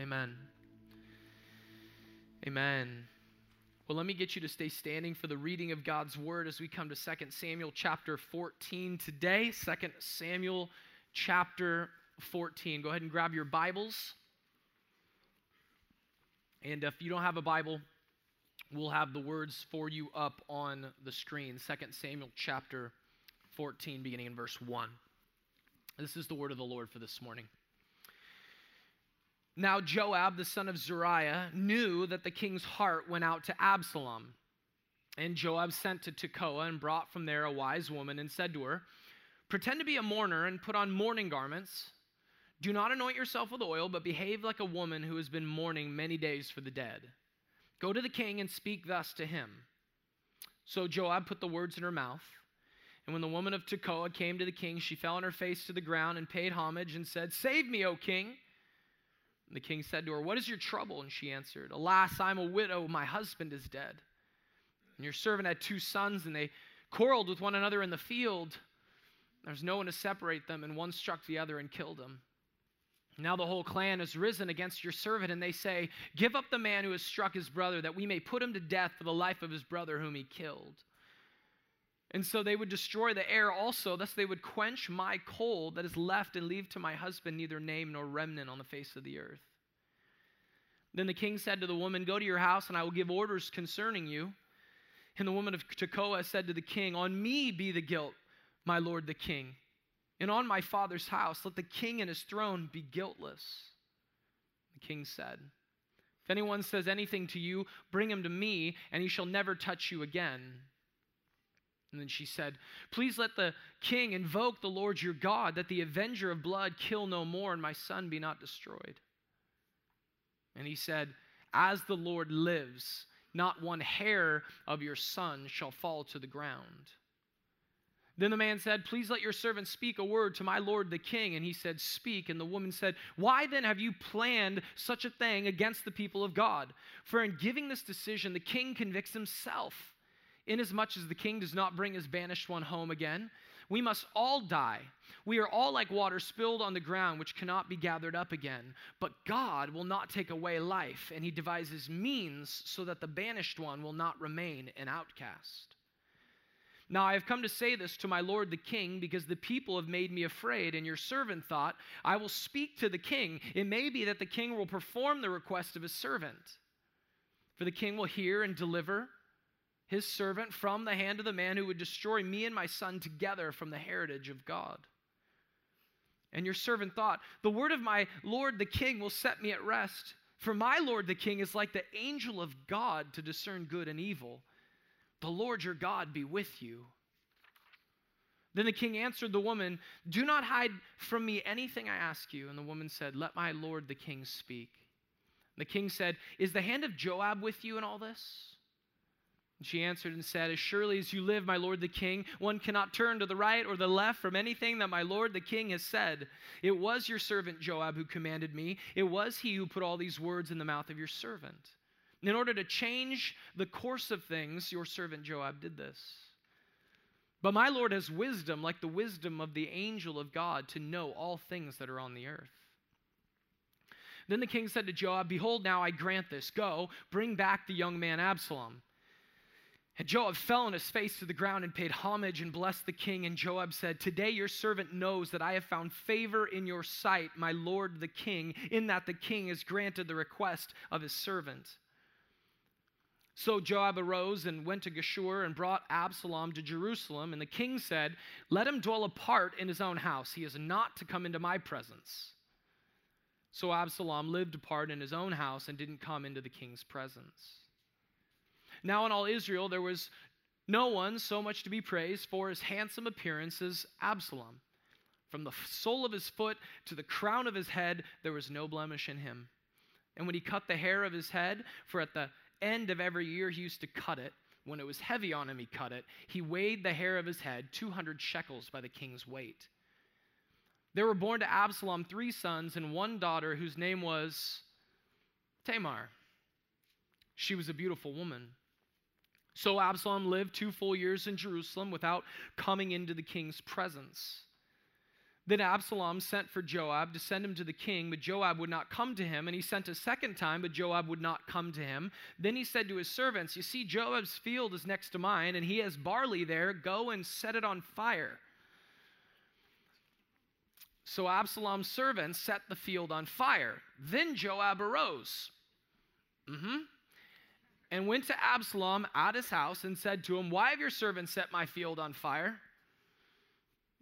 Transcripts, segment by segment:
Amen. Amen. Well, let me get you to stay standing for the reading of God's word as we come to 2 Samuel chapter 14 today. 2 Samuel chapter 14. Go ahead and grab your Bibles. And if you don't have a Bible, we'll have the words for you up on the screen. 2 Samuel chapter 14, beginning in verse 1. This is the word of the Lord for this morning. Now Joab, the son of Zeruiah, knew that the king's heart went out to Absalom. And Joab sent to Tekoa and brought from there a wise woman and said to her, Pretend to be a mourner and put on mourning garments. Do not anoint yourself with oil, but behave like a woman who has been mourning many days for the dead. Go to the king and speak thus to him. So Joab put the words in her mouth. And when the woman of Tekoa came to the king, she fell on her face to the ground and paid homage and said, Save me, O king. And the king said to her, What is your trouble? And she answered, Alas, I'm a widow. My husband is dead. And your servant had two sons, and they quarreled with one another in the field. There's no one to separate them, and one struck the other and killed him. Now the whole clan has risen against your servant, and they say, Give up the man who has struck his brother, that we may put him to death for the life of his brother whom he killed. And so they would destroy the heir also, thus they would quench my coal that is left and leave to my husband neither name nor remnant on the face of the earth. Then the king said to the woman, Go to your house, and I will give orders concerning you. And the woman of Tekoa said to the king, On me be the guilt, my lord the king, and on my father's house. Let the king and his throne be guiltless. The king said, If anyone says anything to you, bring him to me, and he shall never touch you again. And then she said, Please let the king invoke the Lord your God, that the avenger of blood kill no more, and my son be not destroyed. And he said, As the Lord lives, not one hair of your son shall fall to the ground. Then the man said, Please let your servant speak a word to my lord the king. And he said, Speak. And the woman said, Why then have you planned such a thing against the people of God? For in giving this decision, the king convicts himself Inasmuch as the king does not bring his banished one home again, we must all die. We are all like water spilled on the ground, which cannot be gathered up again. But God will not take away life, and he devises means so that the banished one will not remain an outcast. Now I have come to say this to my lord the king, because the people have made me afraid, and your servant thought, I will speak to the king. It may be that the king will perform the request of his servant. For the king will hear and deliver his servant from the hand of the man who would destroy me and my son together from the heritage of God. And your servant thought, The word of my Lord the king will set me at rest. For my Lord the king is like the angel of God to discern good and evil. The Lord your God be with you. Then the king answered the woman, Do not hide from me anything I ask you. And the woman said, Let my Lord the king speak. The king said, Is the hand of Joab with you in all this? She answered and said, As surely as you live, my lord the king, one cannot turn to the right or the left from anything that my lord the king has said. It was your servant Joab who commanded me. It was he who put all these words in the mouth of your servant. In order to change the course of things, your servant Joab did this. But my Lord has wisdom, like the wisdom of the angel of God, to know all things that are on the earth. Then the king said to Joab, Behold, now I grant this. Go, bring back the young man Absalom. And Joab fell on his face to the ground and paid homage and blessed the king. And Joab said, Today your servant knows that I have found favor in your sight, my lord the king, in that the king has granted the request of his servant. So Joab arose and went to Geshur and brought Absalom to Jerusalem. And the king said, Let him dwell apart in his own house. He is not to come into my presence. So Absalom lived apart in his own house and didn't come into the king's presence. Now, in all Israel, there was no one so much to be praised for his handsome appearance as Absalom. From the sole of his foot to the crown of his head, there was no blemish in him. And when he cut the hair of his head, for at the end of every year he used to cut it, when it was heavy on him, he cut it. He weighed the hair of his head 200 shekels by the king's weight. There were born to Absalom three sons and one daughter whose name was Tamar. She was a beautiful woman. So Absalom lived two full years in Jerusalem without coming into the king's presence. Then Absalom sent for Joab to send him to the king, but Joab would not come to him. And he sent a second time, but Joab would not come to him. Then he said to his servants, You see, Joab's field is next to mine, and he has barley there. Go and set it on fire. So Absalom's servants set the field on fire. Then Joab arose. Mm-hmm. And went to Absalom at his house and said to him, Why have your servants set my field on fire?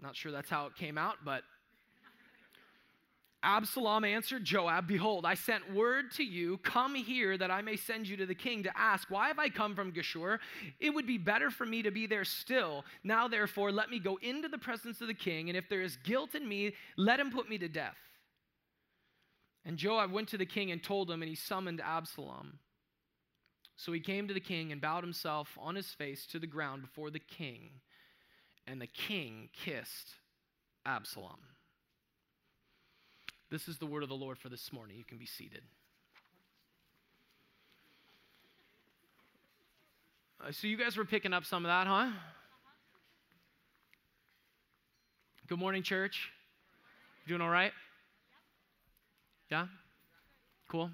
Not sure that's how it came out, but Absalom answered Joab, Behold, I sent word to you, come here that I may send you to the king to ask, Why have I come from Geshur? It would be better for me to be there still. Now, therefore, let me go into the presence of the king, and if there is guilt in me, let him put me to death. And Joab went to the king and told him, and he summoned Absalom. So he came to the king and bowed himself on his face to the ground before the king and the king kissed Absalom. This is the word of the Lord for this morning. You can be seated. Uh, so, you guys were picking up some of that, huh? Good morning, church. Doing all right? Yeah? Cool.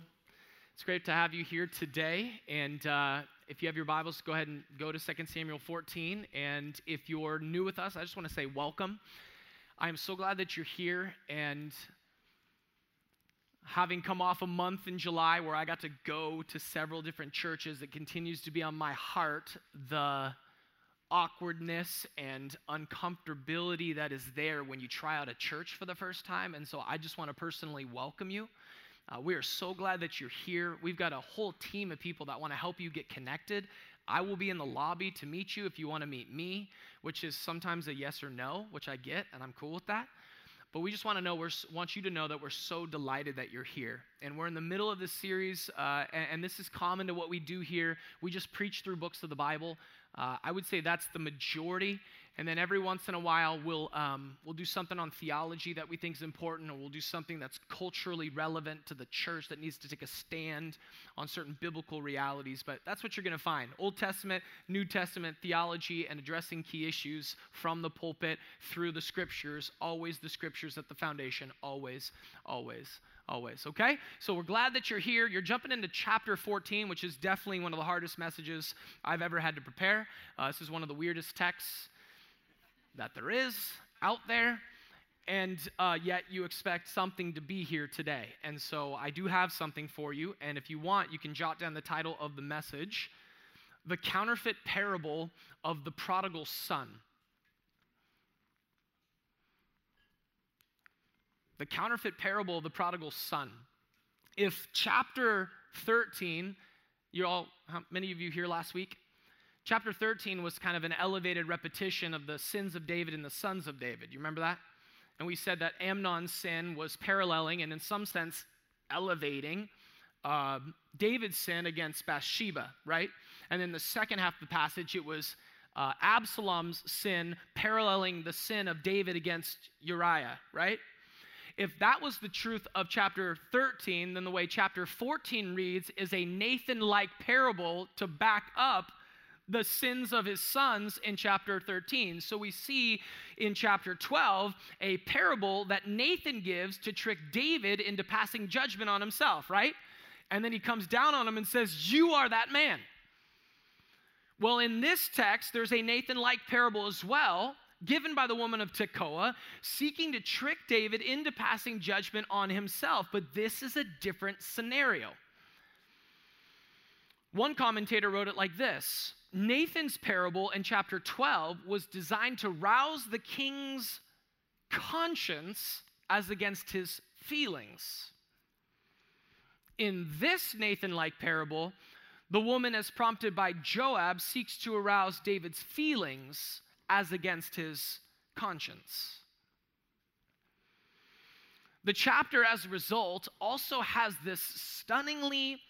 It's great to have you here today. And uh, if you have your Bibles, go ahead and go to 2 Samuel 14. And if you're new with us, I just want to say welcome. I am so glad that you're here. And having come off a month in July where I got to go to several different churches, it continues to be on my heart the awkwardness and uncomfortability that is there when you try out a church for the first time. And so I just want to personally welcome you. Uh, we are so glad that you're here. We've got a whole team of people that want to help you get connected. I will be in the lobby to meet you if you want to meet me, which is sometimes a yes or no, which I get, and I'm cool with that. But we just want to know, we want you to know that we're so delighted that you're here. And we're in the middle of this series, uh, and, and, this is common to what we do here. We just preach through books of the Bible. Uh, I would say that's the majority. And then every once in a while, we'll, um, we'll do something on theology that we think is important, or we'll do something that's culturally relevant to the church that needs to take a stand on certain biblical realities. But that's what you're going to find Old Testament, New Testament theology, and addressing key issues from the pulpit through the scriptures. Always the scriptures at the foundation. Always, always always, okay? So we're glad that you're here. You're jumping into chapter 14, which is definitely one of the hardest messages I've ever had to prepare. Uh, this is one of the weirdest texts that there is out there, and uh, yet you expect something to be here today. And so I do have something for you, and if you want, you can jot down the title of the message The Counterfeit Parable of the Prodigal Son. The counterfeit parable of the prodigal son. If chapter 13, you all, how many of you here last week? Chapter 13 was kind of an elevated repetition of the sins of David and the sons of David. You remember that? And we said that Amnon's sin was paralleling and, in some sense, elevating uh, David's sin against Bathsheba, right? And then the second half of the passage, it was uh, Absalom's sin paralleling the sin of David against Uriah, right? If that was the truth of chapter 13, then the way chapter 14 reads is a Nathan like parable to back up the sins of his sons in chapter 13. So we see in chapter 12 a parable that Nathan gives to trick David into passing judgment on himself, right? And then he comes down on him and says, You are that man. Well, in this text, there's a Nathan like parable as well, given by the woman of Tekoa, seeking to trick David into passing judgment on himself. But this is a different scenario. One commentator wrote it like this Nathan's parable in chapter 12 was designed to rouse the king's conscience as against his feelings. In this Nathan like parable, the woman, as prompted by Joab, seeks to arouse David's feelings as against his conscience. The chapter, as a result, also has this stunningly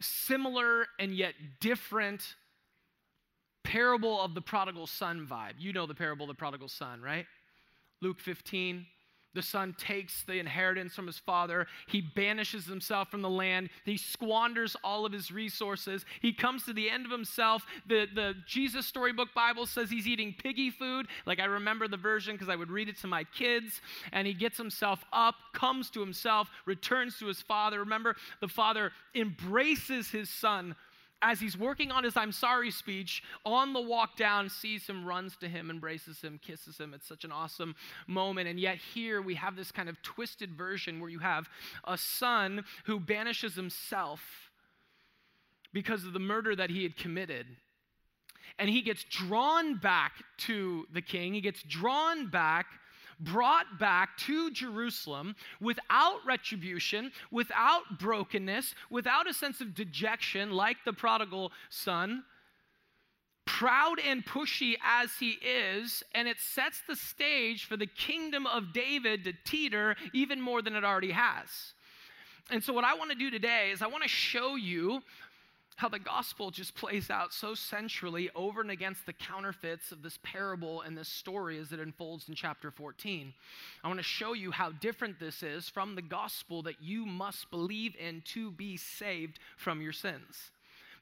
similar and yet different parable of the prodigal son vibe. You know the parable of the prodigal son, right? Luke 15, The son takes the inheritance from his father. He banishes himself from the land. He squanders all of his resources. He comes to the end of himself. The, the Jesus Storybook Bible says he's eating piggy food. Like I remember the version because I would read it to my kids. And he gets himself up, comes to himself, returns to his father. Remember, the father embraces his son as he's working on his I'm sorry speech, on the walk down, sees him, runs to him, embraces him, kisses him. It's such an awesome moment. And yet, here we have this kind of twisted version where you have a son who banishes himself because of the murder that he had committed. And he gets drawn back to the king, he gets drawn back brought back to Jerusalem without retribution, without brokenness, without a sense of dejection like the prodigal son proud and pushy as he is, and it sets the stage for the kingdom of David to teeter even more than it already has. And so, what I want to do today is I want to show you how the gospel just plays out so centrally over and against the counterfeits of this parable and this story as it unfolds in chapter 14. I want to show you how different this is from the gospel that you must believe in to be saved from your sins.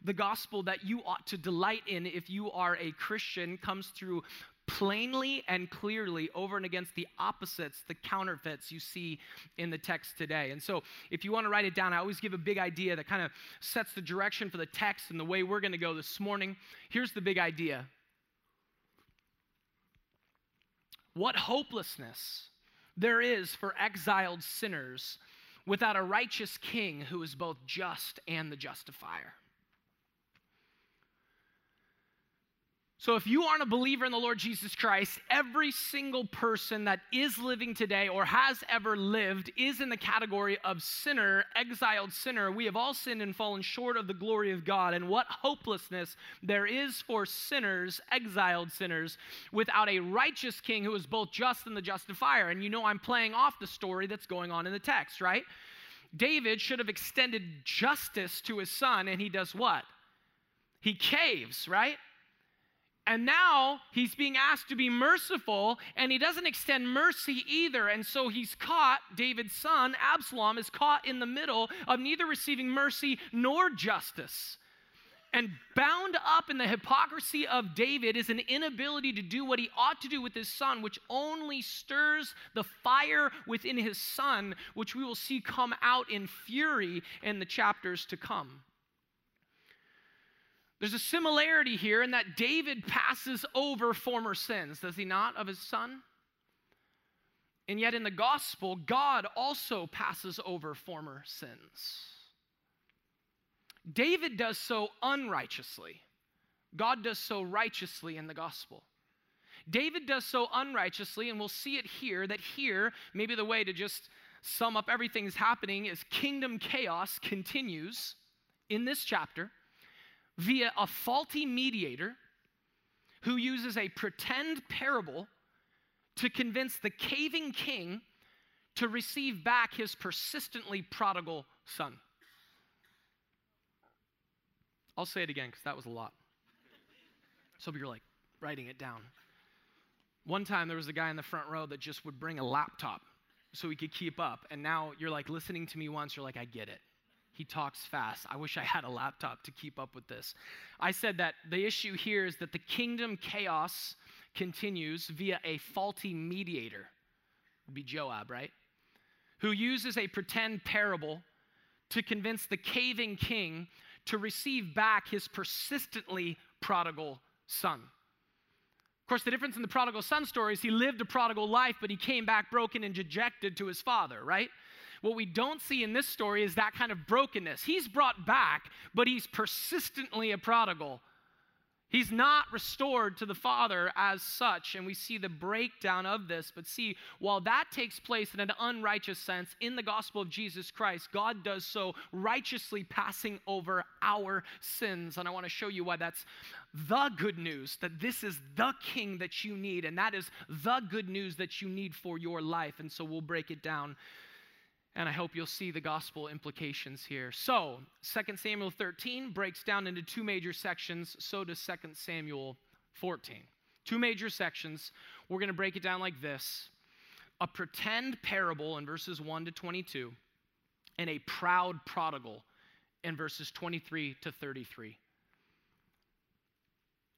The gospel that you ought to delight in if you are a Christian comes through plainly and clearly over and against the opposites, the counterfeits you see in the text today. And so, if you want to write it down, I always give a big idea that kind of sets the direction for the text and the way we're going to go this morning. Here's the big idea What hopelessness there is for exiled sinners without a righteous king who is both just and the justifier. So, if you aren't a believer in the Lord Jesus Christ, every single person that is living today or has ever lived is in the category of sinner, exiled sinner. We have all sinned and fallen short of the glory of God. And what hopelessness there is for sinners, exiled sinners, without a righteous king who is both just and the justifier. And you know, I'm playing off the story that's going on in the text, right? David should have extended justice to his son, and he does what? He caves, right? And now he's being asked to be merciful, and he doesn't extend mercy either. And so he's caught, David's son, Absalom, is caught in the middle of neither receiving mercy nor justice. And bound up in the hypocrisy of David is an inability to do what he ought to do with his son, which only stirs the fire within his son, which we will see come out in fury in the chapters to come. There's a similarity here in that David passes over former sins, does he not, of his son? And yet in the gospel, God also passes over former sins. David does so unrighteously. God does so righteously in the gospel. David does so unrighteously, and we'll see it here that here, maybe the way to just sum up everything that's happening is kingdom chaos continues in this chapter via a faulty mediator who uses a pretend parable to convince the caving king to receive back his persistently prodigal son. I'll say it again because that was a lot. So you're like writing it down. One time there was a guy in the front row that just would bring a laptop so he could keep up. And now you're like listening to me once, you're like, I get it. He talks fast. I wish I had a laptop to keep up with this. I said that the issue here is that the kingdom chaos continues via a faulty mediator. Would be Joab, right? Who uses a pretend parable to convince the caving king to receive back his persistently prodigal son. Of course, the difference in the prodigal son story is he lived a prodigal life, but he came back broken and dejected to his father, right? What we don't see in this story is that kind of brokenness. He's brought back, but he's persistently a prodigal. He's not restored to the Father as such, and we see the breakdown of this. But see, while that takes place in an unrighteous sense in the gospel of Jesus Christ, God does so righteously passing over our sins. And I want to show you why that's the good news that this is the king that you need, and that is the good news that you need for your life. And so we'll break it down and I hope you'll see the gospel implications here. So, 2 Samuel 13 breaks down into two major sections, so does 2 Samuel 14. Two major sections. We're going to break it down like this a pretend parable in verses 1 to 22, and a proud prodigal in verses 23 to 33.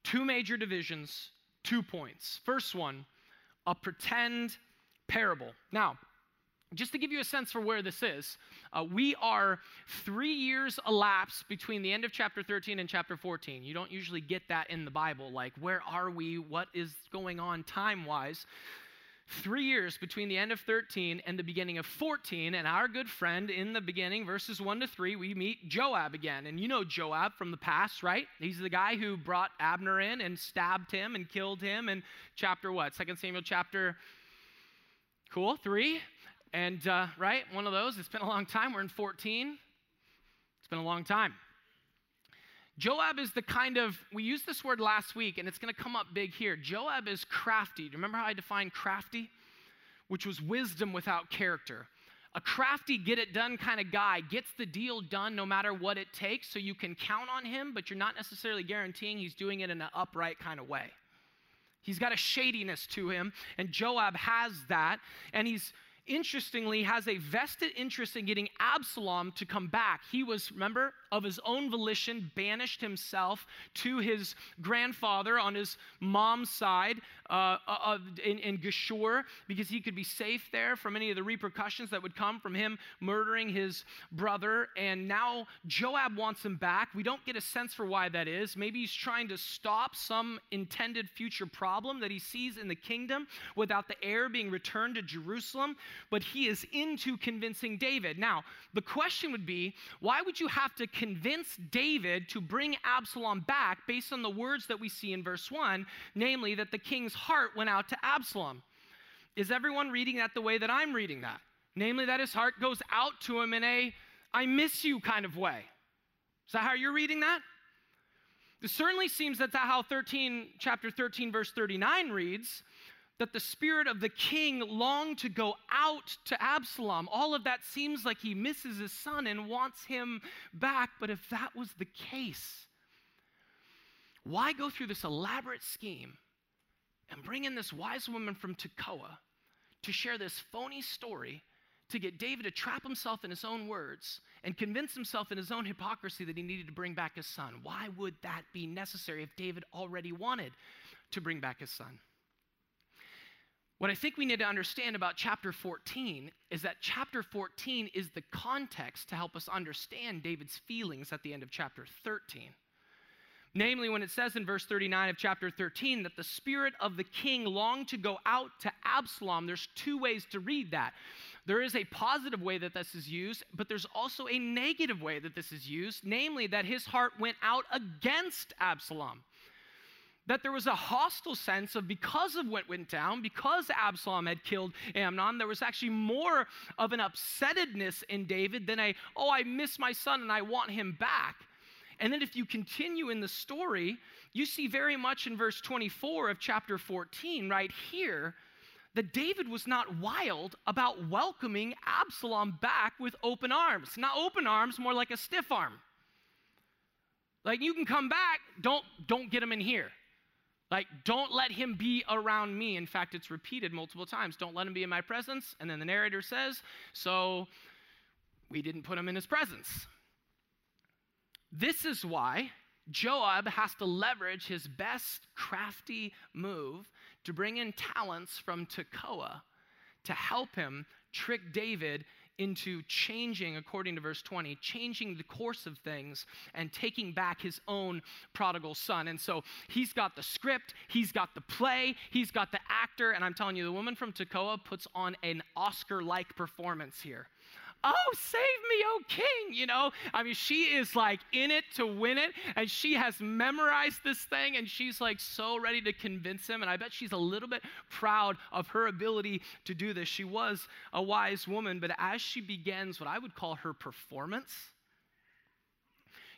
Two major divisions, two points. First one, a pretend parable. Now, just to give you a sense for where this is, uh, we are three years elapsed between the end of chapter 13 and chapter 14. You don't usually get that in the Bible, like where are we, what is going on time wise. Three years between the end of 13 and the beginning of 14, and our good friend in the beginning, verses 1 to 3, we meet Joab again. And you know Joab from the past, right? He's the guy who brought Abner in and stabbed him and killed him in chapter what? Second Samuel chapter, cool, 3. And, uh, right, one of those. It's been a long time. We're in 14. It's been a long time. Joab is the kind of, we used this word last week and it's going to come up big here. Joab is crafty. Do you remember how I defined crafty? Which was wisdom without character. A crafty, get it done kind of guy gets the deal done no matter what it takes, so you can count on him, but you're not necessarily guaranteeing he's doing it in an upright kind of way. He's got a shadiness to him, and Joab has that, and he's interestingly, has a vested interest in getting Absalom to come back. He was, remember, of his own volition, banished himself to his grandfather on his mom's side uh, uh, in, in Geshur because he could be safe there from any of the repercussions that would come from him murdering his brother. And now Joab wants him back. We don't get a sense for why that is. Maybe he's trying to stop some intended future problem that he sees in the kingdom without the heir being returned to Jerusalem but he is into convincing David. Now, the question would be why would you have to convince David to bring Absalom back based on the words that we see in verse 1, namely that the king's heart went out to Absalom? Is everyone reading that the way that I'm reading that? Namely, that his heart goes out to him in a I miss you kind of way. Is that how you're reading that? It certainly seems that that's how 13, chapter 13, verse 39 reads that the spirit of the king longed to go out to Absalom. All of that seems like he misses his son and wants him back. But if that was the case, why go through this elaborate scheme and bring in this wise woman from Tekoa to share this phony story to get David to trap himself in his own words and convince himself in his own hypocrisy that he needed to bring back his son? Why would that be necessary if David already wanted to bring back his son? What I think we need to understand about chapter 14 is that chapter 14 is the context to help us understand David's feelings at the end of chapter 13. Namely, when it says in verse 39 of chapter 13 that the spirit of the king longed to go out to Absalom, there's two ways to read that. There is a positive way that this is used, but there's also a negative way that this is used, namely that his heart went out against Absalom that there was a hostile sense of because of what went down, because Absalom had killed Amnon, there was actually more of an upsettedness in David than a, oh, I miss my son and I want him back. And then if you continue in the story, you see very much in verse 24 of chapter 14, right here, that David was not wild about welcoming Absalom back with open arms. Not open arms, more like a stiff arm. Like you can come back, don't don't get him in here. Like, don't let him be around me. In fact, it's repeated multiple times. Don't let him be in my presence. And then the narrator says, So we didn't put him in his presence. This is why Joab has to leverage his best crafty move to bring in talents from Tekoa to help him trick David into changing, according to verse 20, changing the course of things and taking back his own prodigal son. And so he's got the script, he's got the play, he's got the actor, and I'm telling you, the woman from Tekoa puts on an Oscar like performance here oh, save me, oh king, you know? I mean, she is like in it to win it, and she has memorized this thing, and she's like so ready to convince him. And I bet she's a little bit proud of her ability to do this. She was a wise woman, but as she begins what I would call her performance,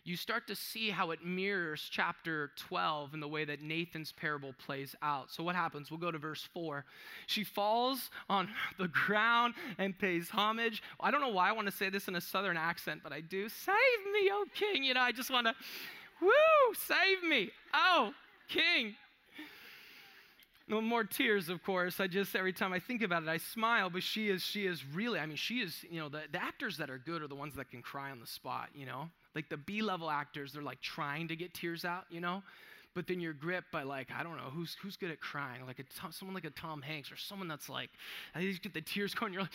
you start to see how it mirrors chapter 12 in the way that Nathan's parable plays out. So, what happens? We'll go to verse 4. She falls on the ground and pays homage. I don't know why I want to say this in a southern accent, but I do. Save me, oh king. You know, I just want to, woo, save me. Oh, king. no more tears, of course. I just every time I think about it, I smile. But she is, she is really. I mean, she is. You know, the, the actors that are good are the ones that can cry on the spot. You know, like the B level actors, they're like trying to get tears out. You know, but then you're gripped by like I don't know who's who's good at crying, like a, someone like a Tom Hanks or someone that's like you get the tears going. You're like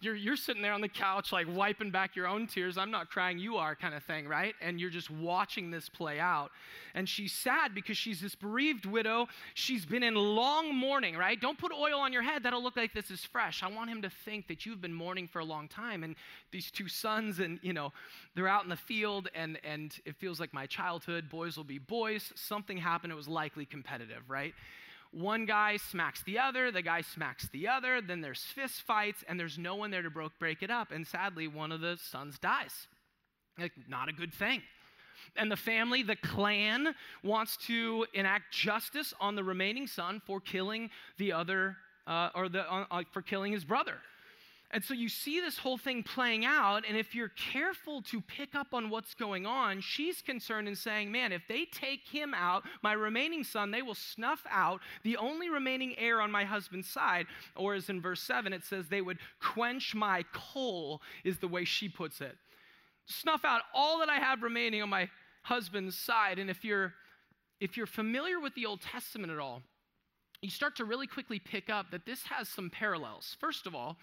you're you're sitting there on the couch like wiping back your own tears. I'm not crying, you are, kind of thing, right? And you're just watching this play out. And she's sad because she's this bereaved widow. She's been in long mourning, right? Don't put oil on your head. That'll look like this is fresh. I want him to think that you've been mourning for a long time. And these two sons, and you know, they're out in the field, and and it feels like my childhood. Boys will be boys. Something something happened, it was likely competitive, right? One guy smacks the other, the guy smacks the other, then there's fist fights, and there's no one there to break it up. And sadly, one of the sons dies. Like, not a good thing. And the family, the clan, wants to enact justice on the remaining son for killing the other, uh, or the, uh, uh for killing his brother. And so you see this whole thing playing out, and if you're careful to pick up on what's going on, she's concerned and saying, Man, if they take him out, my remaining son, they will snuff out the only remaining heir on my husband's side. Or as in verse 7, it says, They would quench my coal, is the way she puts it. Snuff out all that I have remaining on my husband's side. And if you're if you're familiar with the Old Testament at all, you start to really quickly pick up that this has some parallels. First of all,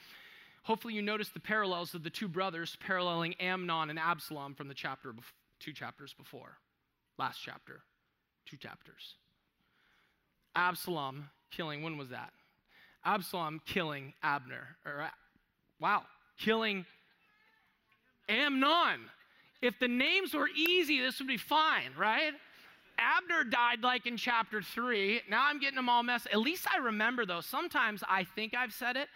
Hopefully, you notice the parallels of the two brothers paralleling Amnon and Absalom from the chapter, two chapters before. Last chapter, two chapters. Absalom killing, when was that? Absalom killing Abner. Or, uh, wow, killing Amnon. If the names were easy, this would be fine, right? Abner died like in chapter three. Now I'm getting them all messed. At least I remember though. Sometimes I think I've said it,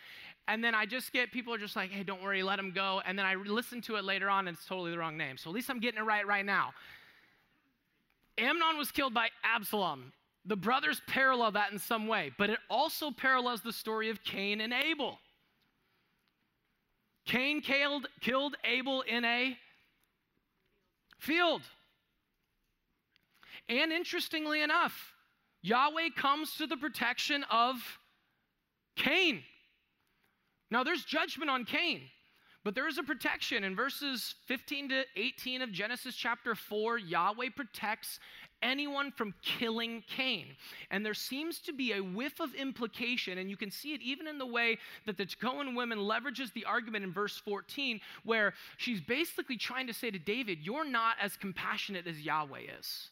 and then I just get people are just like, hey, don't worry, let him go. And then I listen to it later on and it's totally the wrong name. So at least I'm getting it right right now. Amnon was killed by Absalom. The brothers parallel that in some way, but it also parallels the story of Cain and Abel. Cain killed, killed Abel in a field. And interestingly enough, Yahweh comes to the protection of Cain. Now, there's judgment on Cain, but there is a protection. In verses 15 to 18 of Genesis chapter 4, Yahweh protects anyone from killing Cain. And there seems to be a whiff of implication, and you can see it even in the way that the Tekoan woman leverages the argument in verse 14, where she's basically trying to say to David, You're not as compassionate as Yahweh is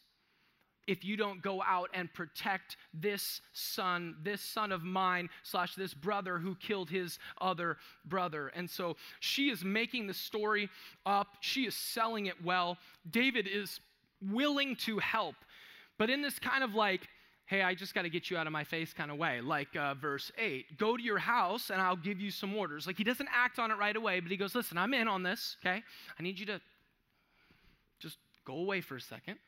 if you don't go out and protect this son, this son of mine, slash this brother who killed his other brother. And so she is making the story up, she is selling it well. David is willing to help, but in this kind of like, hey, I just got to get you out of my face kind of way. Like uh, verse 8 go to your house and I'll give you some orders. Like he doesn't act on it right away, but he goes, listen, I'm in on this, okay? I need you to just go away for a second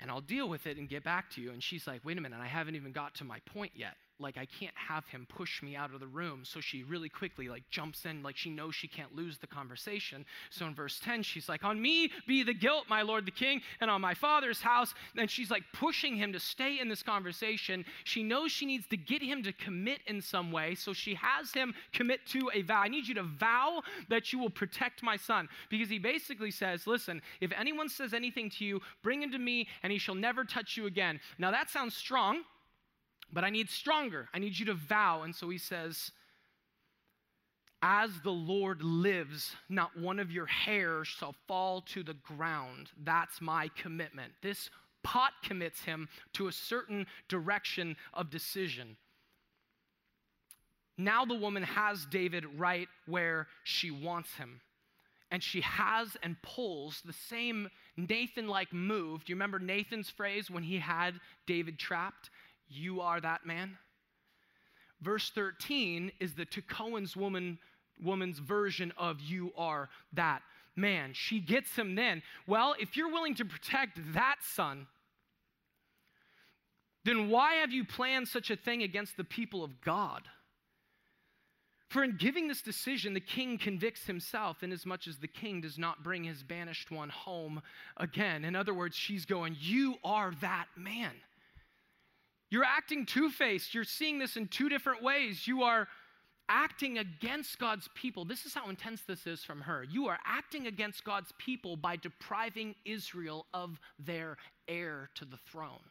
and I'll deal with it and get back to you. And she's like, wait a minute, I haven't even got to my point yet like I can't have him push me out of the room. So she really quickly like jumps in like she knows she can't lose the conversation. So in verse 10 she's like, "On me be the guilt, my lord the king, and on my father's house." And she's like pushing him to stay in this conversation. She knows she needs to get him to commit in some way. So she has him commit to a vow. I need you to vow that you will protect my son because he basically says, "Listen, if anyone says anything to you, bring him to me and he shall never touch you again." Now that sounds strong. But I need stronger. I need you to vow. And so he says, As the Lord lives, not one of your hairs shall fall to the ground. That's my commitment. This pot commits him to a certain direction of decision. Now the woman has David right where she wants him. And she has and pulls the same Nathan like move. Do you remember Nathan's phrase when he had David trapped? You are that man. Verse 13 is the Tekoan's woman, woman's version of you are that man. She gets him then. Well, if you're willing to protect that son, then why have you planned such a thing against the people of God? For in giving this decision, the king convicts himself, inasmuch as the king does not bring his banished one home again. In other words, she's going, You are that man. You're acting two faced. You're seeing this in two different ways. You are acting against God's people. This is how intense this is from her. You are acting against God's people by depriving Israel of their heir to the throne.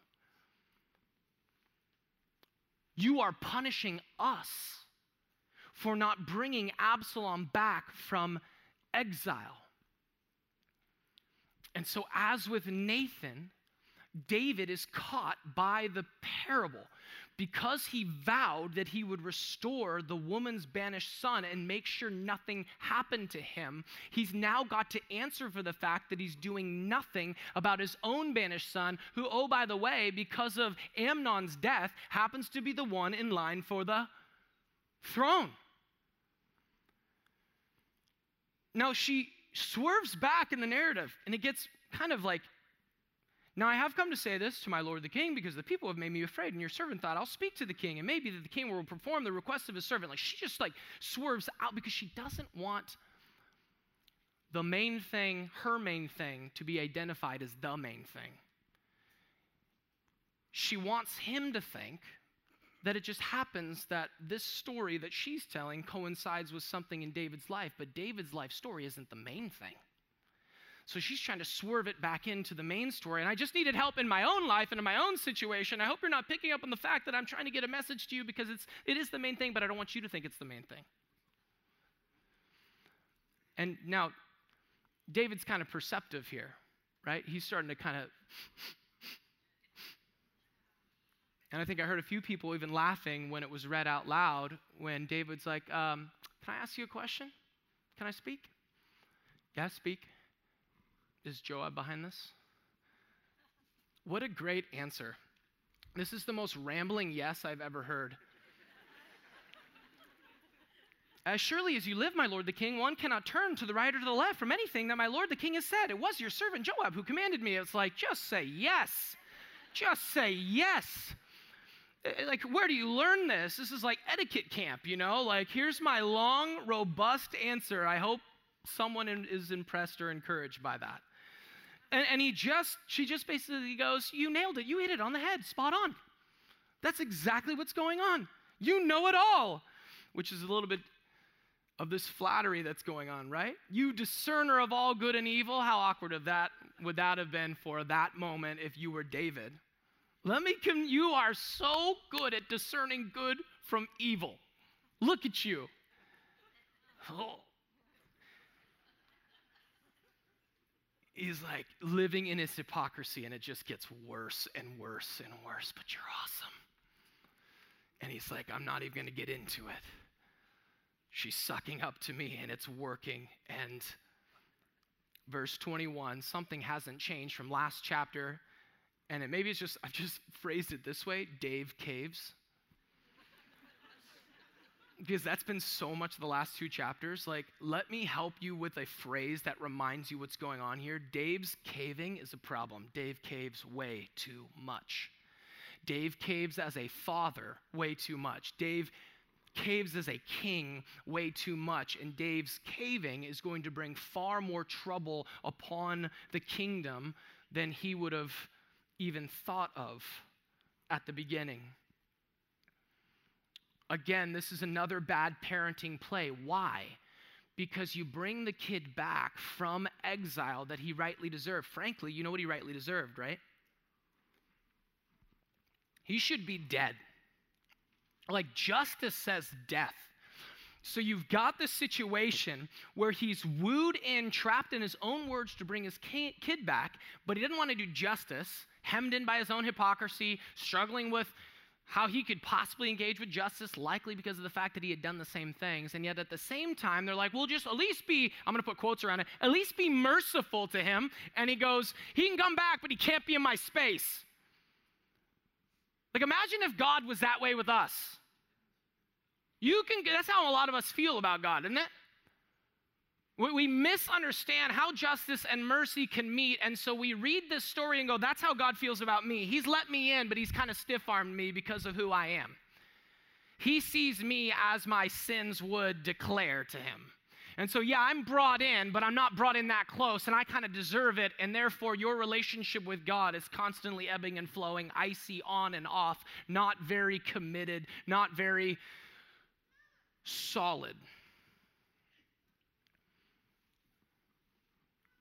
You are punishing us for not bringing Absalom back from exile. And so, as with Nathan, David is caught by the parable because he vowed that he would restore the woman's banished son and make sure nothing happened to him, he's now got to answer for the fact that he's doing nothing about his own banished son, who, oh, by the way, because of Amnon's death, happens to be the one in line for the throne. Now, she swerves back in the narrative, and it gets kind of like now I have come to say this to my lord the king because the people have made me afraid, and your servant thought, I'll speak to the king, and maybe that the king will perform the request of his servant. Like she just like swerves out because she doesn't want the main thing, her main thing, to be identified as the main thing. She wants him to think that it just happens that this story that she's telling coincides with something in David's life, but David's life story isn't the main thing. So she's trying to swerve it back into the main story. And I just needed help in my own life and in my own situation. I hope you're not picking up on the fact that I'm trying to get a message to you because it's, it is the main thing, but I don't want you to think it's the main thing. And now, David's kind of perceptive here, right? He's starting to kind of. And I think I heard a few people even laughing when it was read out loud when David's like, um, Can I ask you a question? Can I speak? Yeah, speak. Is Joab behind this? What a great answer. This is the most rambling yes I've ever heard. As surely as you live, my lord the king, one cannot turn to the right or to the left from anything that my lord the king has said. It was your servant Joab who commanded me. It's like, just say yes. Just say yes. Eh, like, where do you learn this? This is like etiquette camp, you know? Like, here's my long, robust answer. I hope someone is impressed or encouraged by that. And, and he just, she just basically goes, You nailed it. You hit it on the head. Spot on. That's exactly what's going on. You know it all, which is a little bit of this flattery that's going on, right? You discerner of all good and evil. How awkward of that would that have been for that moment if you were David? Let me you are so good at discerning good from evil. Look at you. Oh. He's like living in his hypocrisy and it just gets worse and worse and worse, but you're awesome. And he's like, I'm not even going to get into it. She's sucking up to me and it's working. And verse 21, something hasn't changed from last chapter. And it maybe it's just, I've just phrased it this way Dave caves because that's been so much the last two chapters. Like, let me help you with a phrase that reminds you what's going on here. Dave's caving is a problem. Dave caves way too much. Dave caves as a father way too much. Dave caves as a king way too much. And Dave's caving is going to bring far more trouble upon the kingdom than he would have even thought of at the beginning. Again, this is another bad parenting play. Why? Because you bring the kid back from exile that he rightly deserved. Frankly, you know what he rightly deserved, right? He should be dead. Like justice says death. So you've got this situation where he's wooed in, trapped in his own words to bring his kid back, but he didn't want to do justice, hemmed in by his own hypocrisy, struggling with how he could possibly engage with justice, likely because of the fact that he had done the same things. And yet at the same time, they're like, well, just at least be, I'm going to put quotes around it, at least be merciful to him. And he goes, he can come back, but he can't be in my space. Like, imagine if God was that way with us. You can, that's how a lot of us feel about God, isn't it? We misunderstand how justice and mercy can meet, and so we read this story and go, that's how God feels about me. He's let me in, but he's kind of stiff armed me because of who I am. He sees me as my sins would declare to him. And so, yeah, I'm brought in, but I'm not brought in that close, and I kind of deserve it, and therefore your relationship with God is constantly ebbing and flowing, icy on and off, not very committed, not very solid.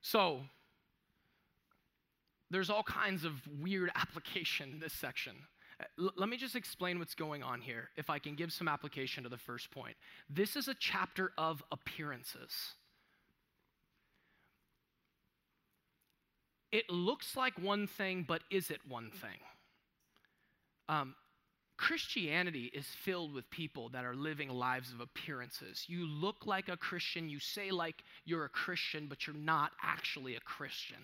So, there's all kinds of weird application in this section. Uh, l- let me just explain what's going on here, if I can give some application to the first point. This is a chapter of appearances. It looks like one thing, but is it one thing? Um, Christianity is filled with people that are living lives of appearances. You look like a Christian, you say like you're a Christian, but you're not actually a Christian.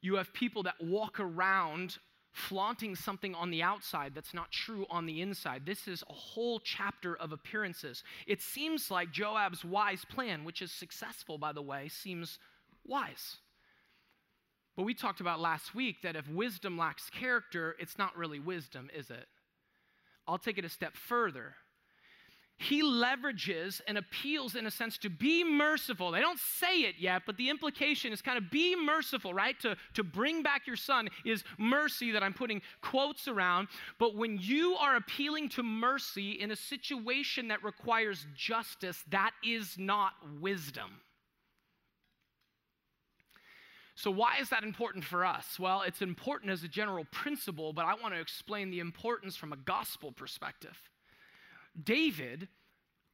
You have people that walk around flaunting something on the outside that's not true on the inside. This is a whole chapter of appearances. It seems like Joab's wise plan, which is successful, by the way, seems wise. But we talked about last week that if wisdom lacks character, it's not really wisdom, is it? I'll take it a step further. He leverages and appeals, in a sense, to be merciful. They don't say it yet, but the implication is kind of be merciful, right? To, to bring back your son is mercy that I'm putting quotes around. But when you are appealing to mercy in a situation that requires justice, that is not wisdom. So, why is that important for us? Well, it's important as a general principle, but I want to explain the importance from a gospel perspective. David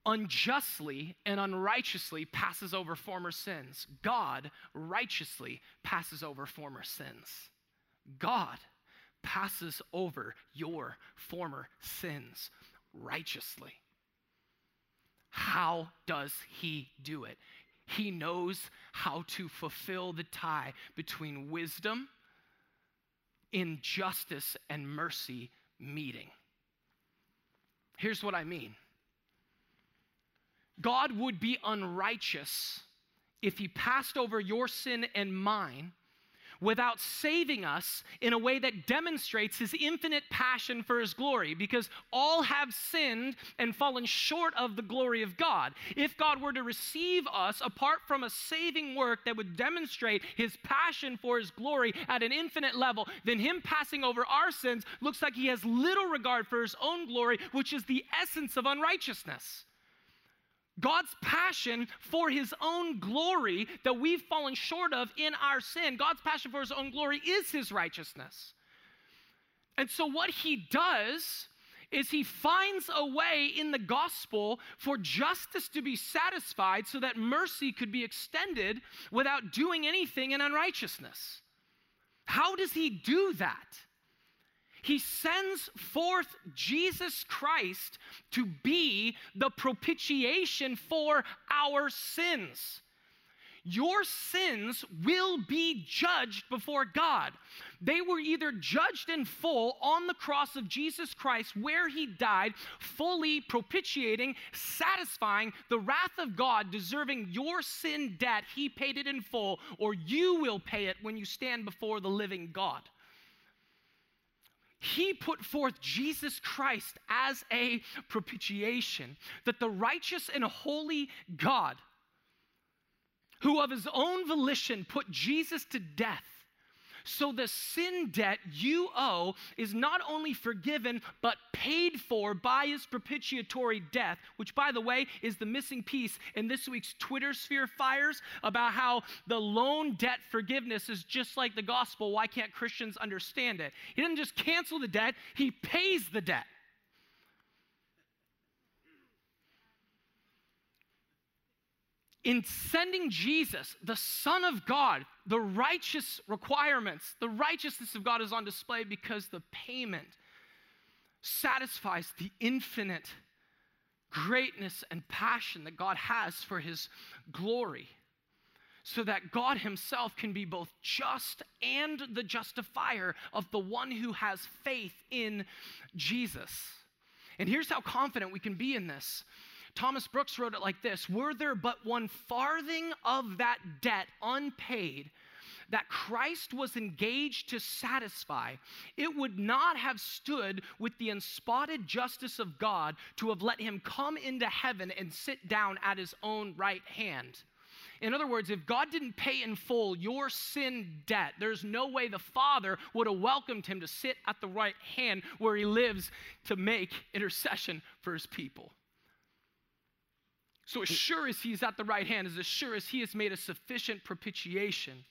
unjustly and unrighteously passes over former sins. God righteously passes over former sins. God passes over your former sins righteously. How does he do it? He knows how to fulfill the tie between wisdom, injustice, and mercy meeting. Here's what I mean God would be unrighteous if he passed over your sin and mine without saving us in a way that demonstrates his infinite passion for his glory, because all have sinned and fallen short of the glory of God. If God were to receive us apart from a saving work that would demonstrate his passion for his glory at an infinite level, then him passing over our sins looks like he has little regard for his own glory, which is the essence of unrighteousness. God's passion for his own glory that we've fallen short of in our sin, God's passion for his own glory is his righteousness. And so, what he does is he finds a way in the gospel for justice to be satisfied so that mercy could be extended without doing anything in unrighteousness. How does he do that? He sends forth Jesus Christ to be the propitiation for our sins. Your sins will be judged before God. They were either judged in full on the cross of Jesus Christ, where he died, fully propitiating, satisfying the wrath of God, deserving your sin debt. He paid it in full, or you will pay it when you stand before the living God he put forth Jesus Christ as a propitiation, that the righteous and holy God, who of his own volition put Jesus to death, so the sin debt you owe is not only forgiven, but paid for by his propitiatory death, which, by the way, is the missing piece in this week's Twitter sphere fires about how the loan debt forgiveness is just like the gospel. Why can't Christians understand it? He doesn't just cancel the debt, he pays the debt. in sending Jesus, the Son of God, the righteous requirements, the righteousness of God is on display because the payment satisfies the infinite greatness and passion that God has for his glory. So that God Himself can be both just and the justifier of the one who has faith in Jesus. And here's how confident we can be in this Thomas Brooks wrote it like this Were there but one farthing of that debt unpaid, that Christ was engaged to satisfy, it would not have stood with the unspotted justice of God to have let him come into heaven and sit down at his own right hand. In other words, if God didn't pay in full your sin debt, there's no way the Father would have welcomed him to sit at the right hand where he lives to make intercession for his people. So, as mm. sure as he's at the right hand, as sure as he has made a sufficient propitiation,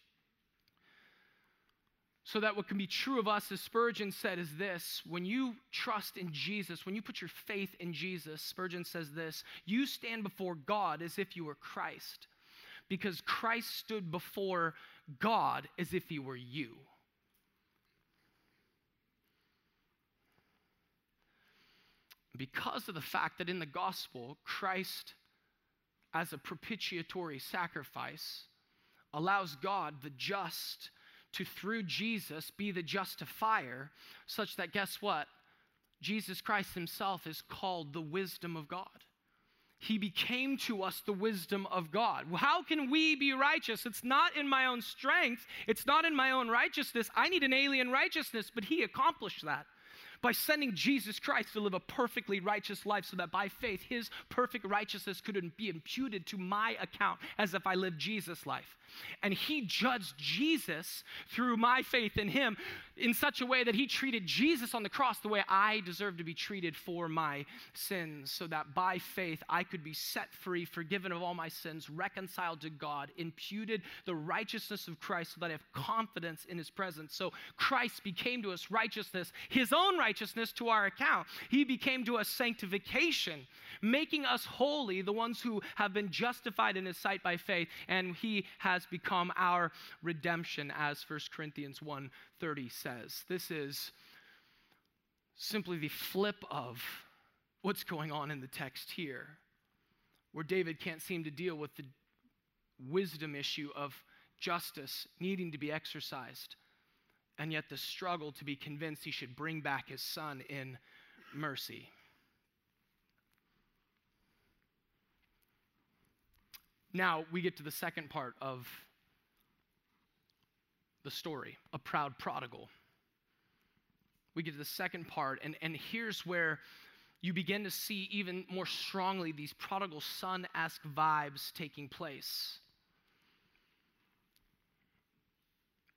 so that what can be true of us, as Spurgeon said, is this when you trust in Jesus, when you put your faith in Jesus, Spurgeon says this you stand before God as if you were Christ, because Christ stood before God as if he were you. Because of the fact that in the gospel, Christ as a propitiatory sacrifice allows God, the just, to through Jesus be the justifier, such that guess what? Jesus Christ himself is called the wisdom of God. He became to us the wisdom of God. How can we be righteous? It's not in my own strength, it's not in my own righteousness. I need an alien righteousness, but He accomplished that by sending Jesus Christ to live a perfectly righteous life so that by faith his perfect righteousness could be imputed to my account as if I lived Jesus' life. And he judged Jesus through my faith in him in such a way that he treated Jesus on the cross the way I deserve to be treated for my sins, so that by faith I could be set free, forgiven of all my sins, reconciled to God, imputed the righteousness of Christ so that I have confidence in his presence. So Christ became to us righteousness, his own righteousness to our account. He became to us sanctification making us holy, the ones who have been justified in his sight by faith, and he has become our redemption, as 1 Corinthians 1:30 says. This is simply the flip of what's going on in the text here, where David can't seem to deal with the wisdom issue of justice needing to be exercised, and yet the struggle to be convinced he should bring back his son in mercy. Now we get to the second part of the story a proud prodigal. We get to the second part, and, and here's where you begin to see even more strongly these prodigal son esque vibes taking place.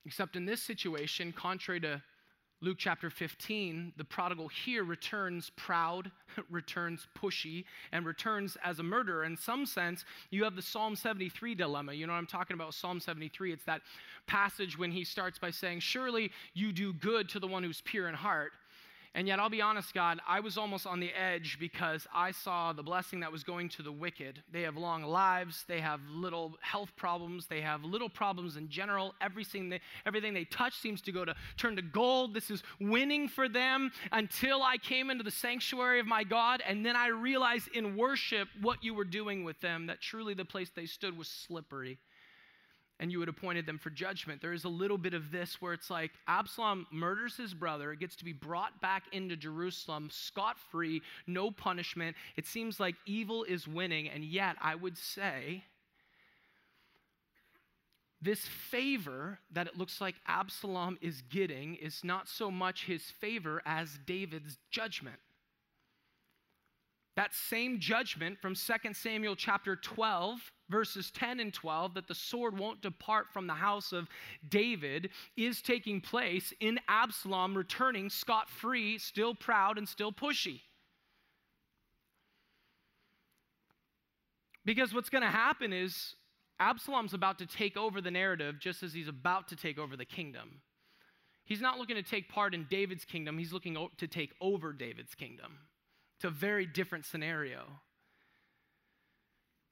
Except in this situation, contrary to Luke chapter 15, the prodigal here returns proud, returns pushy, and returns as a murderer. In some sense, you have the Psalm 73 dilemma. You know what I'm talking about? Psalm 73. It's that passage when he starts by saying, Surely you do good to the one who's pure in heart. And yet, I'll be honest, God, I was almost on the edge because I saw the blessing that was going to the wicked. They have long lives, they have little health problems, they have little problems in general. Everything they, everything they touch seems to go to turn to gold. This is winning for them until I came into the sanctuary of my God. And then I realized in worship what you were doing with them, that truly the place they stood was slippery and you had appointed them for judgment. There is a little bit of this where it's like Absalom murders his brother, gets to be brought back into Jerusalem scot free, no punishment. It seems like evil is winning, and yet I would say this favor that it looks like Absalom is getting is not so much his favor as David's judgment. That same judgment from 2 Samuel chapter 12 verses 10 and 12, that the sword won't depart from the house of David, is taking place in Absalom returning scot free, still proud and still pushy. Because what's going to happen is Absalom's about to take over the narrative just as he's about to take over the kingdom. He's not looking to take part in David's kingdom, he's looking to take over David's kingdom. It's a very different scenario.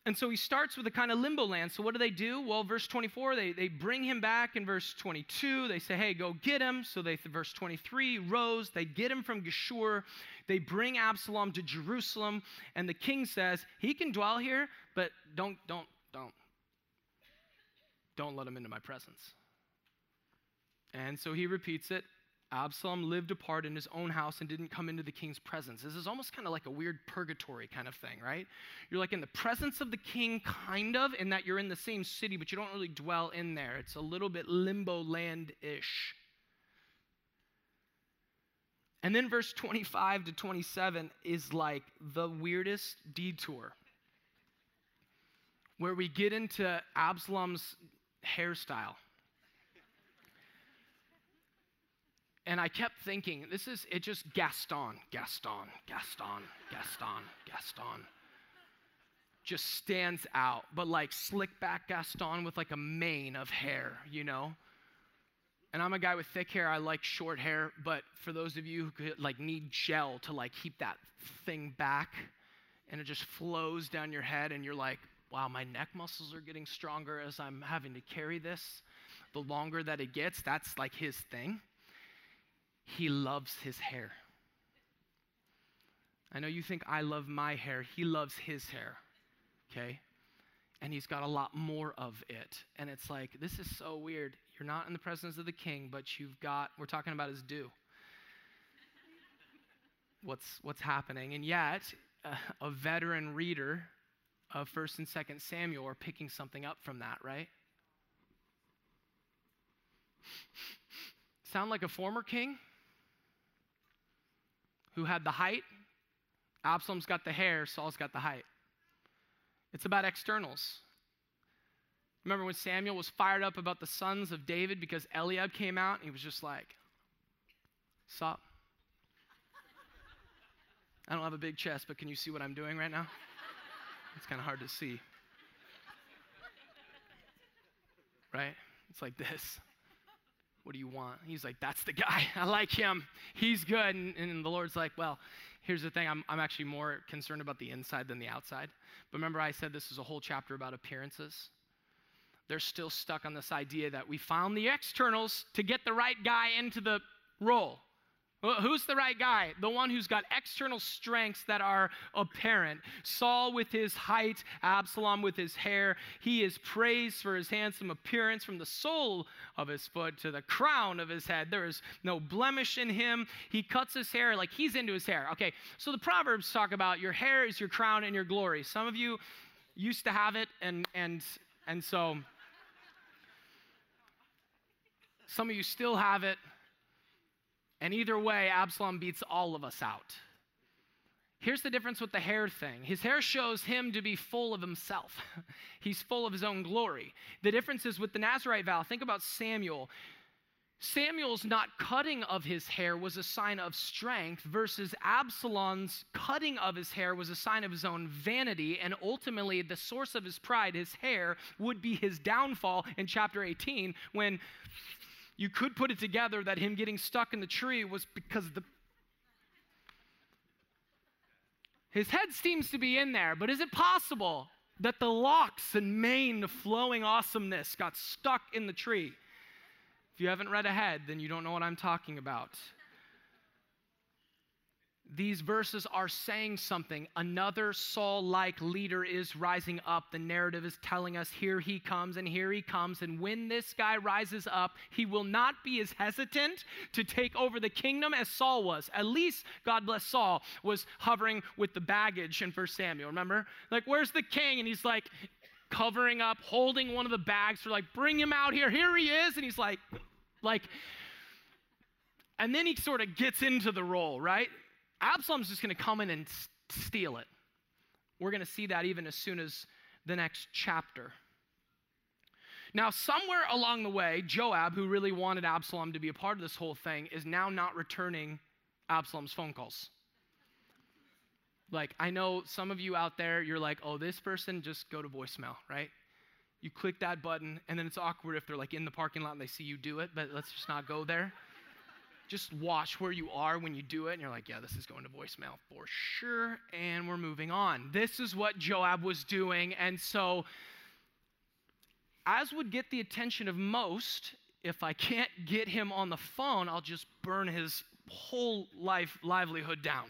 And so he starts with a kind of limbo land. So what do they do? Well, verse 24, they, they bring him back. In verse 22, they say, hey, go get him. So they, verse 23, rose. They get him from Geshur. They bring Absalom to Jerusalem. And the king says, he can dwell here, but don't, don't, don't, don't let him into my presence. And so he repeats it Absalom lived apart in his own house and didn't come into the king's presence. This is almost kind of like a weird purgatory kind of thing, right? You're like in the presence of the king, kind of, in that you're in the same city, but you don't really dwell in there. It's a little bit limbo land ish. And then verse 25 to 27 is like the weirdest detour where we get into Absalom's hairstyle. And I kept thinking, this is, it just Gaston, Gaston, Gaston, Gaston, Gaston. Just stands out, but like slick back Gaston with like a mane of hair, you know? And I'm a guy with thick hair. I like short hair, but for those of you who could, like need gel to like keep that thing back, and it just flows down your head, and you're like, wow, my neck muscles are getting stronger as I'm having to carry this. The longer that it gets, that's like his thing. He loves his hair. I know you think I love my hair. He loves his hair, okay? And he's got a lot more of it. And it's like, this is so weird. You're not in the presence of the king, but you've got, we're talking about his due. what's, what's happening? And yet, uh, a veteran reader of 1st and 2nd Samuel are picking something up from that, right? Sound like a former king who had the height? Absalom's got the hair, Saul's got the height. It's about externals. Remember when Samuel was fired up about the sons of David because Eliab came out and he was just like, Sup? I don't have a big chest, but can you see what I'm doing right now? It's kind of hard to see. Right? It's like this. What do you want? He's like, That's the guy. I like him. He's good. And, and the Lord's like, Well, here's the thing. I'm, I'm actually more concerned about the inside than the outside. But remember, I said this is a whole chapter about appearances. They're still stuck on this idea that we found the externals to get the right guy into the role. Who's the right guy? The one who's got external strengths that are apparent. Saul with his height, Absalom with his hair. He is praised for his handsome appearance from the sole of his foot to the crown of his head. There is no blemish in him. He cuts his hair like he's into his hair. Okay, so the Proverbs talk about your hair is your crown and your glory. Some of you used to have it, and, and, and so some of you still have it. And either way, Absalom beats all of us out. Here's the difference with the hair thing his hair shows him to be full of himself, he's full of his own glory. The difference is with the Nazarite vow. Think about Samuel. Samuel's not cutting of his hair was a sign of strength, versus Absalom's cutting of his hair was a sign of his own vanity, and ultimately the source of his pride, his hair, would be his downfall in chapter 18 when you could put it together that him getting stuck in the tree was because the his head seems to be in there, but is it possible that the locks and mane flowing awesomeness got stuck in the tree? If you haven't read ahead, then you don't know what I'm talking about these verses are saying something. Another Saul like leader is rising up. The narrative is telling us here he comes and here he comes. And when this guy rises up, he will not be as hesitant to take over the kingdom as Saul was. At least, God bless Saul, was hovering with the baggage in 1 Samuel. Remember? Like, where's the king? And he's like, covering up, holding one of the bags for like, bring him out here. Here he is. And he's like, like, and then he sort of gets into the role, right? Absalom's just going to come in and steal it. We're going to see that even as soon as the next chapter. Now, somewhere along the way, Joab, who really wanted Absalom to be a part of this whole thing, is now not returning Absalom's phone calls. Like, I know some of you out there, you're like, oh, this person, just go to voicemail, right? You click that button, and then it's awkward if they're like in the parking lot and they see you do it, but let's just not go there just watch where you are when you do it. And you're like, yeah, this is going to voicemail for sure. And we're moving on. This is what Joab was doing. And so, as would get the attention of most, if I can't get him on the phone, I'll just burn his whole life livelihood down.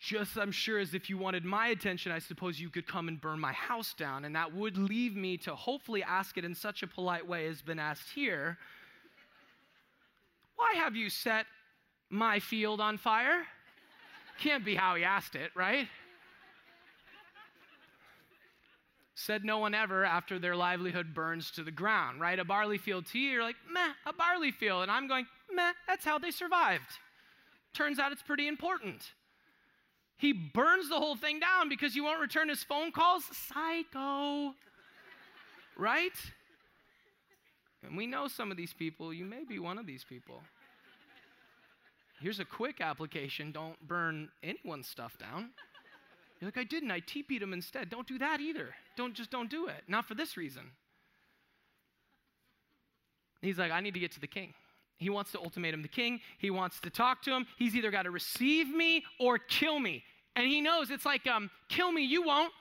Just, I'm sure, as if you wanted my attention, I suppose you could come and burn my house down. And that would leave me to hopefully ask it in such a polite way as been asked here Why have you set my field on fire? Can't be how he asked it, right? Said no one ever after their livelihood burns to the ground, right? A barley field to you, you're like, meh, a barley field. And I'm going, meh, that's how they survived. Turns out it's pretty important. He burns the whole thing down because you won't return his phone calls. Psycho. right? And we know some of these people. You may be one of these people. Here's a quick application don't burn anyone's stuff down. You're like, I didn't. I TP'd him instead. Don't do that either. Don't just don't do it. Not for this reason. He's like, I need to get to the king. He wants to ultimatum the king. He wants to talk to him. He's either got to receive me or kill me. And he knows it's like, um, kill me, you won't.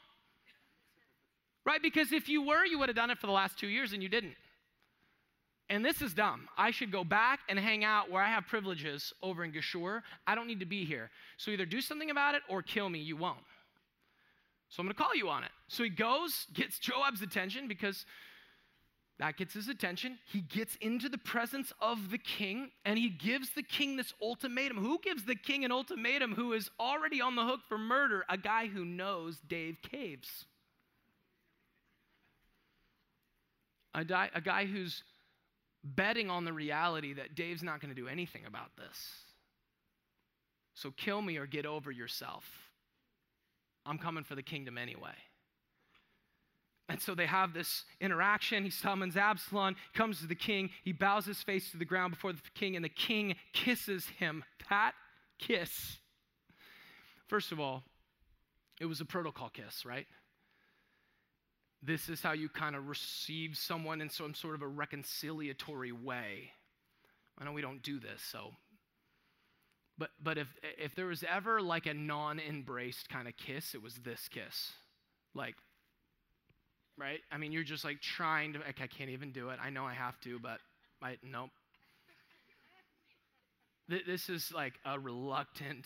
Right? Because if you were, you would have done it for the last two years and you didn't. And this is dumb. I should go back and hang out where I have privileges over in Geshur. I don't need to be here. So either do something about it or kill me. You won't. So I'm going to call you on it. So he goes, gets Joab's attention because that gets his attention. He gets into the presence of the king and he gives the king this ultimatum. Who gives the king an ultimatum who is already on the hook for murder? A guy who knows Dave Caves. A, di- a guy who's betting on the reality that Dave's not going to do anything about this. So kill me or get over yourself. I'm coming for the kingdom anyway. And so they have this interaction. He summons Absalom, comes to the king, he bows his face to the ground before the king, and the king kisses him. That kiss. First of all, it was a protocol kiss, right? This is how you kind of receive someone in some sort of a reconciliatory way. I know we don't do this, so. But, but if, if there was ever like a non embraced kind of kiss, it was this kiss. Like, right? I mean, you're just like trying to, like, I can't even do it. I know I have to, but I, nope. This is like a reluctant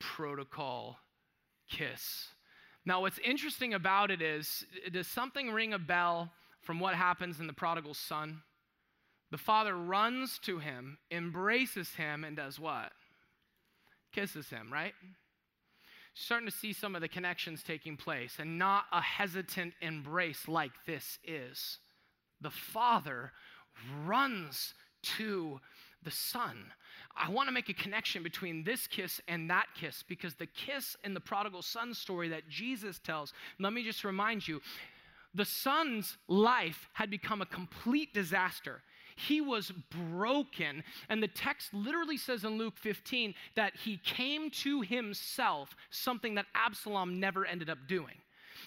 protocol kiss. Now, what's interesting about it is, does something ring a bell from what happens in the prodigal son? The father runs to him, embraces him, and does what? Kisses him, right? starting to see some of the connections taking place and not a hesitant embrace like this is. The Father runs to the Son. I want to make a connection between this kiss and that kiss because the kiss in the prodigal son story that Jesus tells, let me just remind you, the son's life had become a complete disaster. He was broken. And the text literally says in Luke 15 that he came to himself, something that Absalom never ended up doing.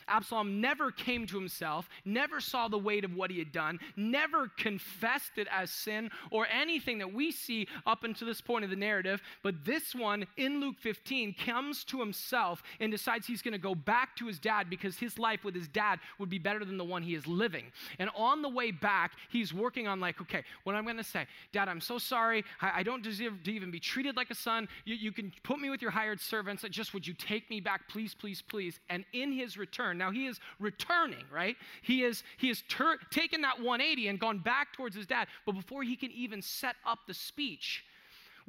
Absalom never came to himself, never saw the weight of what he had done, never confessed it as sin or anything that we see up until this point of the narrative. But this one in Luke 15 comes to himself and decides he's going to go back to his dad because his life with his dad would be better than the one he is living. And on the way back, he's working on, like, okay, what I'm going to say, Dad, I'm so sorry. I, I, don't deserve to even be treated like a son. You, you can put me with your hired servants. Just would you take me back, please, please, please? And in his return, now he is returning, right? He is he has ter- taken that 180 and gone back towards his dad. But before he can even set up the speech,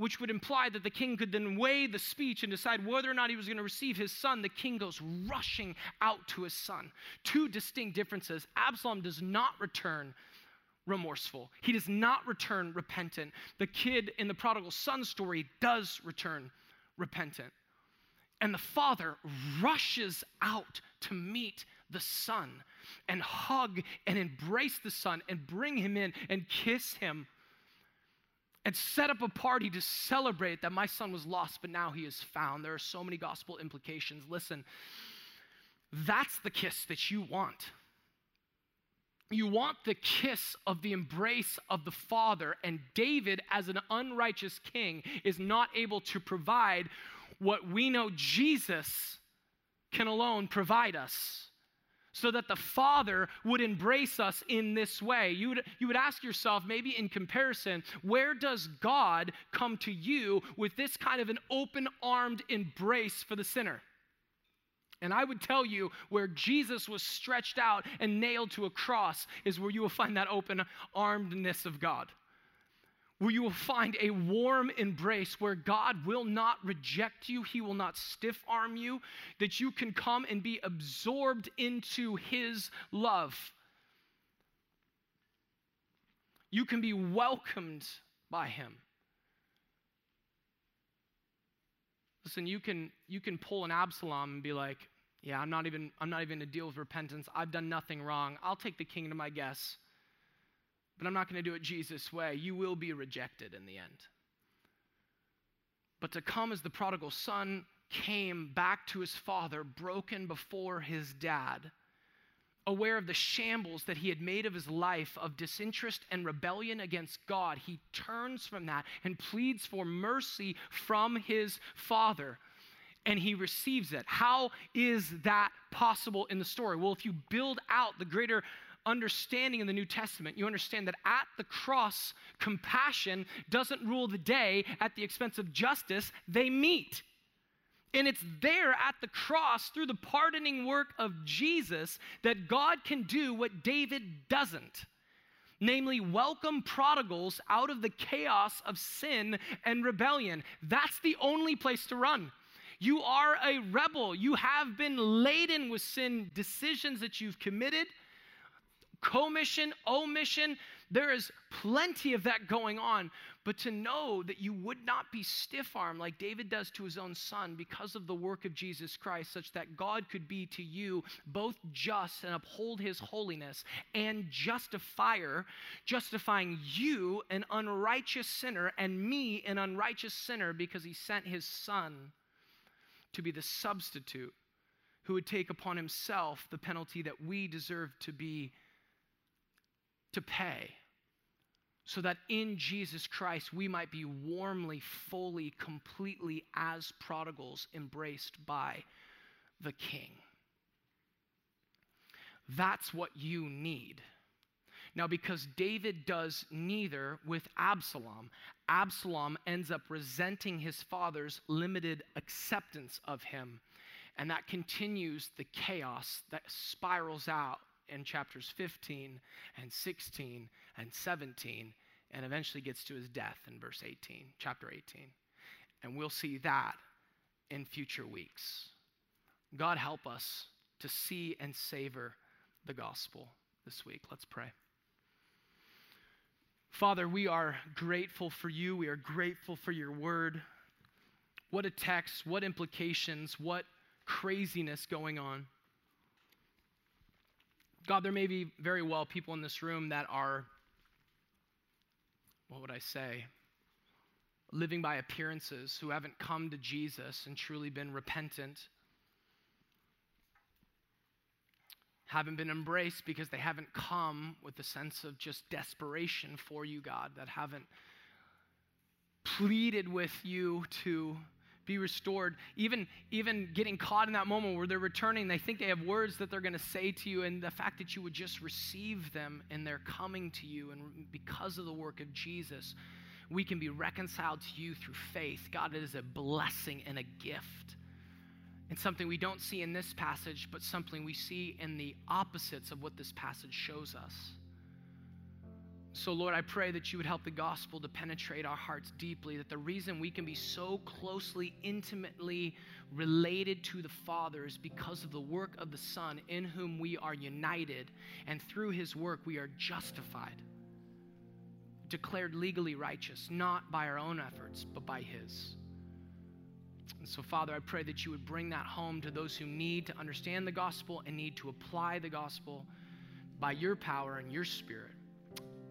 which would imply that the king could then weigh the speech and decide whether or not he was going to receive his son, the king goes rushing out to his son. Two distinct differences. Absalom does not return remorseful, he does not return repentant. The kid in the prodigal son story does return repentant. And the father rushes out to meet the son and hug and embrace the son and bring him in and kiss him and set up a party to celebrate that my son was lost, but now he is found. There are so many gospel implications. Listen, that's the kiss that you want. You want the kiss of the embrace of the Father, and David, as an unrighteous king, is not able to provide what we know Jesus can alone provide us so that the Father would embrace us in this way. You would, you would ask yourself, maybe in comparison, where does God come to you with this kind of an open armed embrace for the sinner? And I would tell you where Jesus was stretched out and nailed to a cross is where you will find that open armedness of God where you will find a warm embrace where God will not reject you, He will not stiff arm you, that you can come and be absorbed into His love. You can be welcomed by Him. Listen, you can, you can pull an Absalom and be like, yeah, I'm not even I'm not even to deal with repentance. I've done nothing wrong. I'll take the kingdom, I guess but I'm not going to do it Jesus' way. You will be rejected in the end. But to come as the prodigal son came back to his father, broken before his dad, aware of the shambles that he had made of his life of disinterest and rebellion against God, he turns from that and pleads for mercy from his father. And he receives it. How is that possible in the story? Well, if you build out the greater understanding in the New Testament, you understand that at the cross, compassion doesn't rule the day at the expense of justice, they meet. And it's there at the cross, through the pardoning work of Jesus, that God can do what David doesn't namely, welcome prodigals out of the chaos of sin and rebellion. That's the only place to run. You are a rebel. You have been laden with sin decisions that you've committed, commission, omission. There is plenty of that going on. But to know that you would not be stiff armed like David does to his own son because of the work of Jesus Christ, such that God could be to you both just and uphold his holiness and justifier, justifying you, an unrighteous sinner, and me, an unrighteous sinner, because he sent his son to be the substitute who would take upon himself the penalty that we deserve to be to pay so that in Jesus Christ we might be warmly, fully, completely, as prodigals, embraced by the King. That's what you need. Now, because David does neither with Absalom, Absalom ends up resenting his father's limited acceptance of him. And that continues the chaos that spirals out in chapters 15 and 16 and 17 and eventually gets to his death in verse 18, chapter 18. And we'll see that in future weeks. God help us to see and savor the gospel this week. Let's pray. Father, we are grateful for you. We are grateful for your word. What a text, what implications, what craziness going on. God, there may be very well people in this room that are, what would I say, living by appearances, who haven't come to Jesus and truly been repentant, haven't been embraced because they haven't come with a sense of just desperation for you, God, that haven't pleaded with you to be restored. Even, even getting caught in that moment where they're returning, they think they have words that they're going to say to you, and the fact that you would just receive them and they're coming to you, and because of the work of Jesus, we can be reconciled to you through faith. God, it is a blessing and a gift. And something we don't see in this passage, but something we see in the opposites of what this passage shows us. So, Lord, I pray that you would help the gospel to penetrate our hearts deeply, that the reason we can be so closely, intimately related to the Father is because of the work of the Son, in whom we are united, and through his work we are justified, declared legally righteous, not by our own efforts, but by his. And so, Father, I pray that you would bring that home to those who need to understand the gospel and need to apply the gospel by your power and your spirit.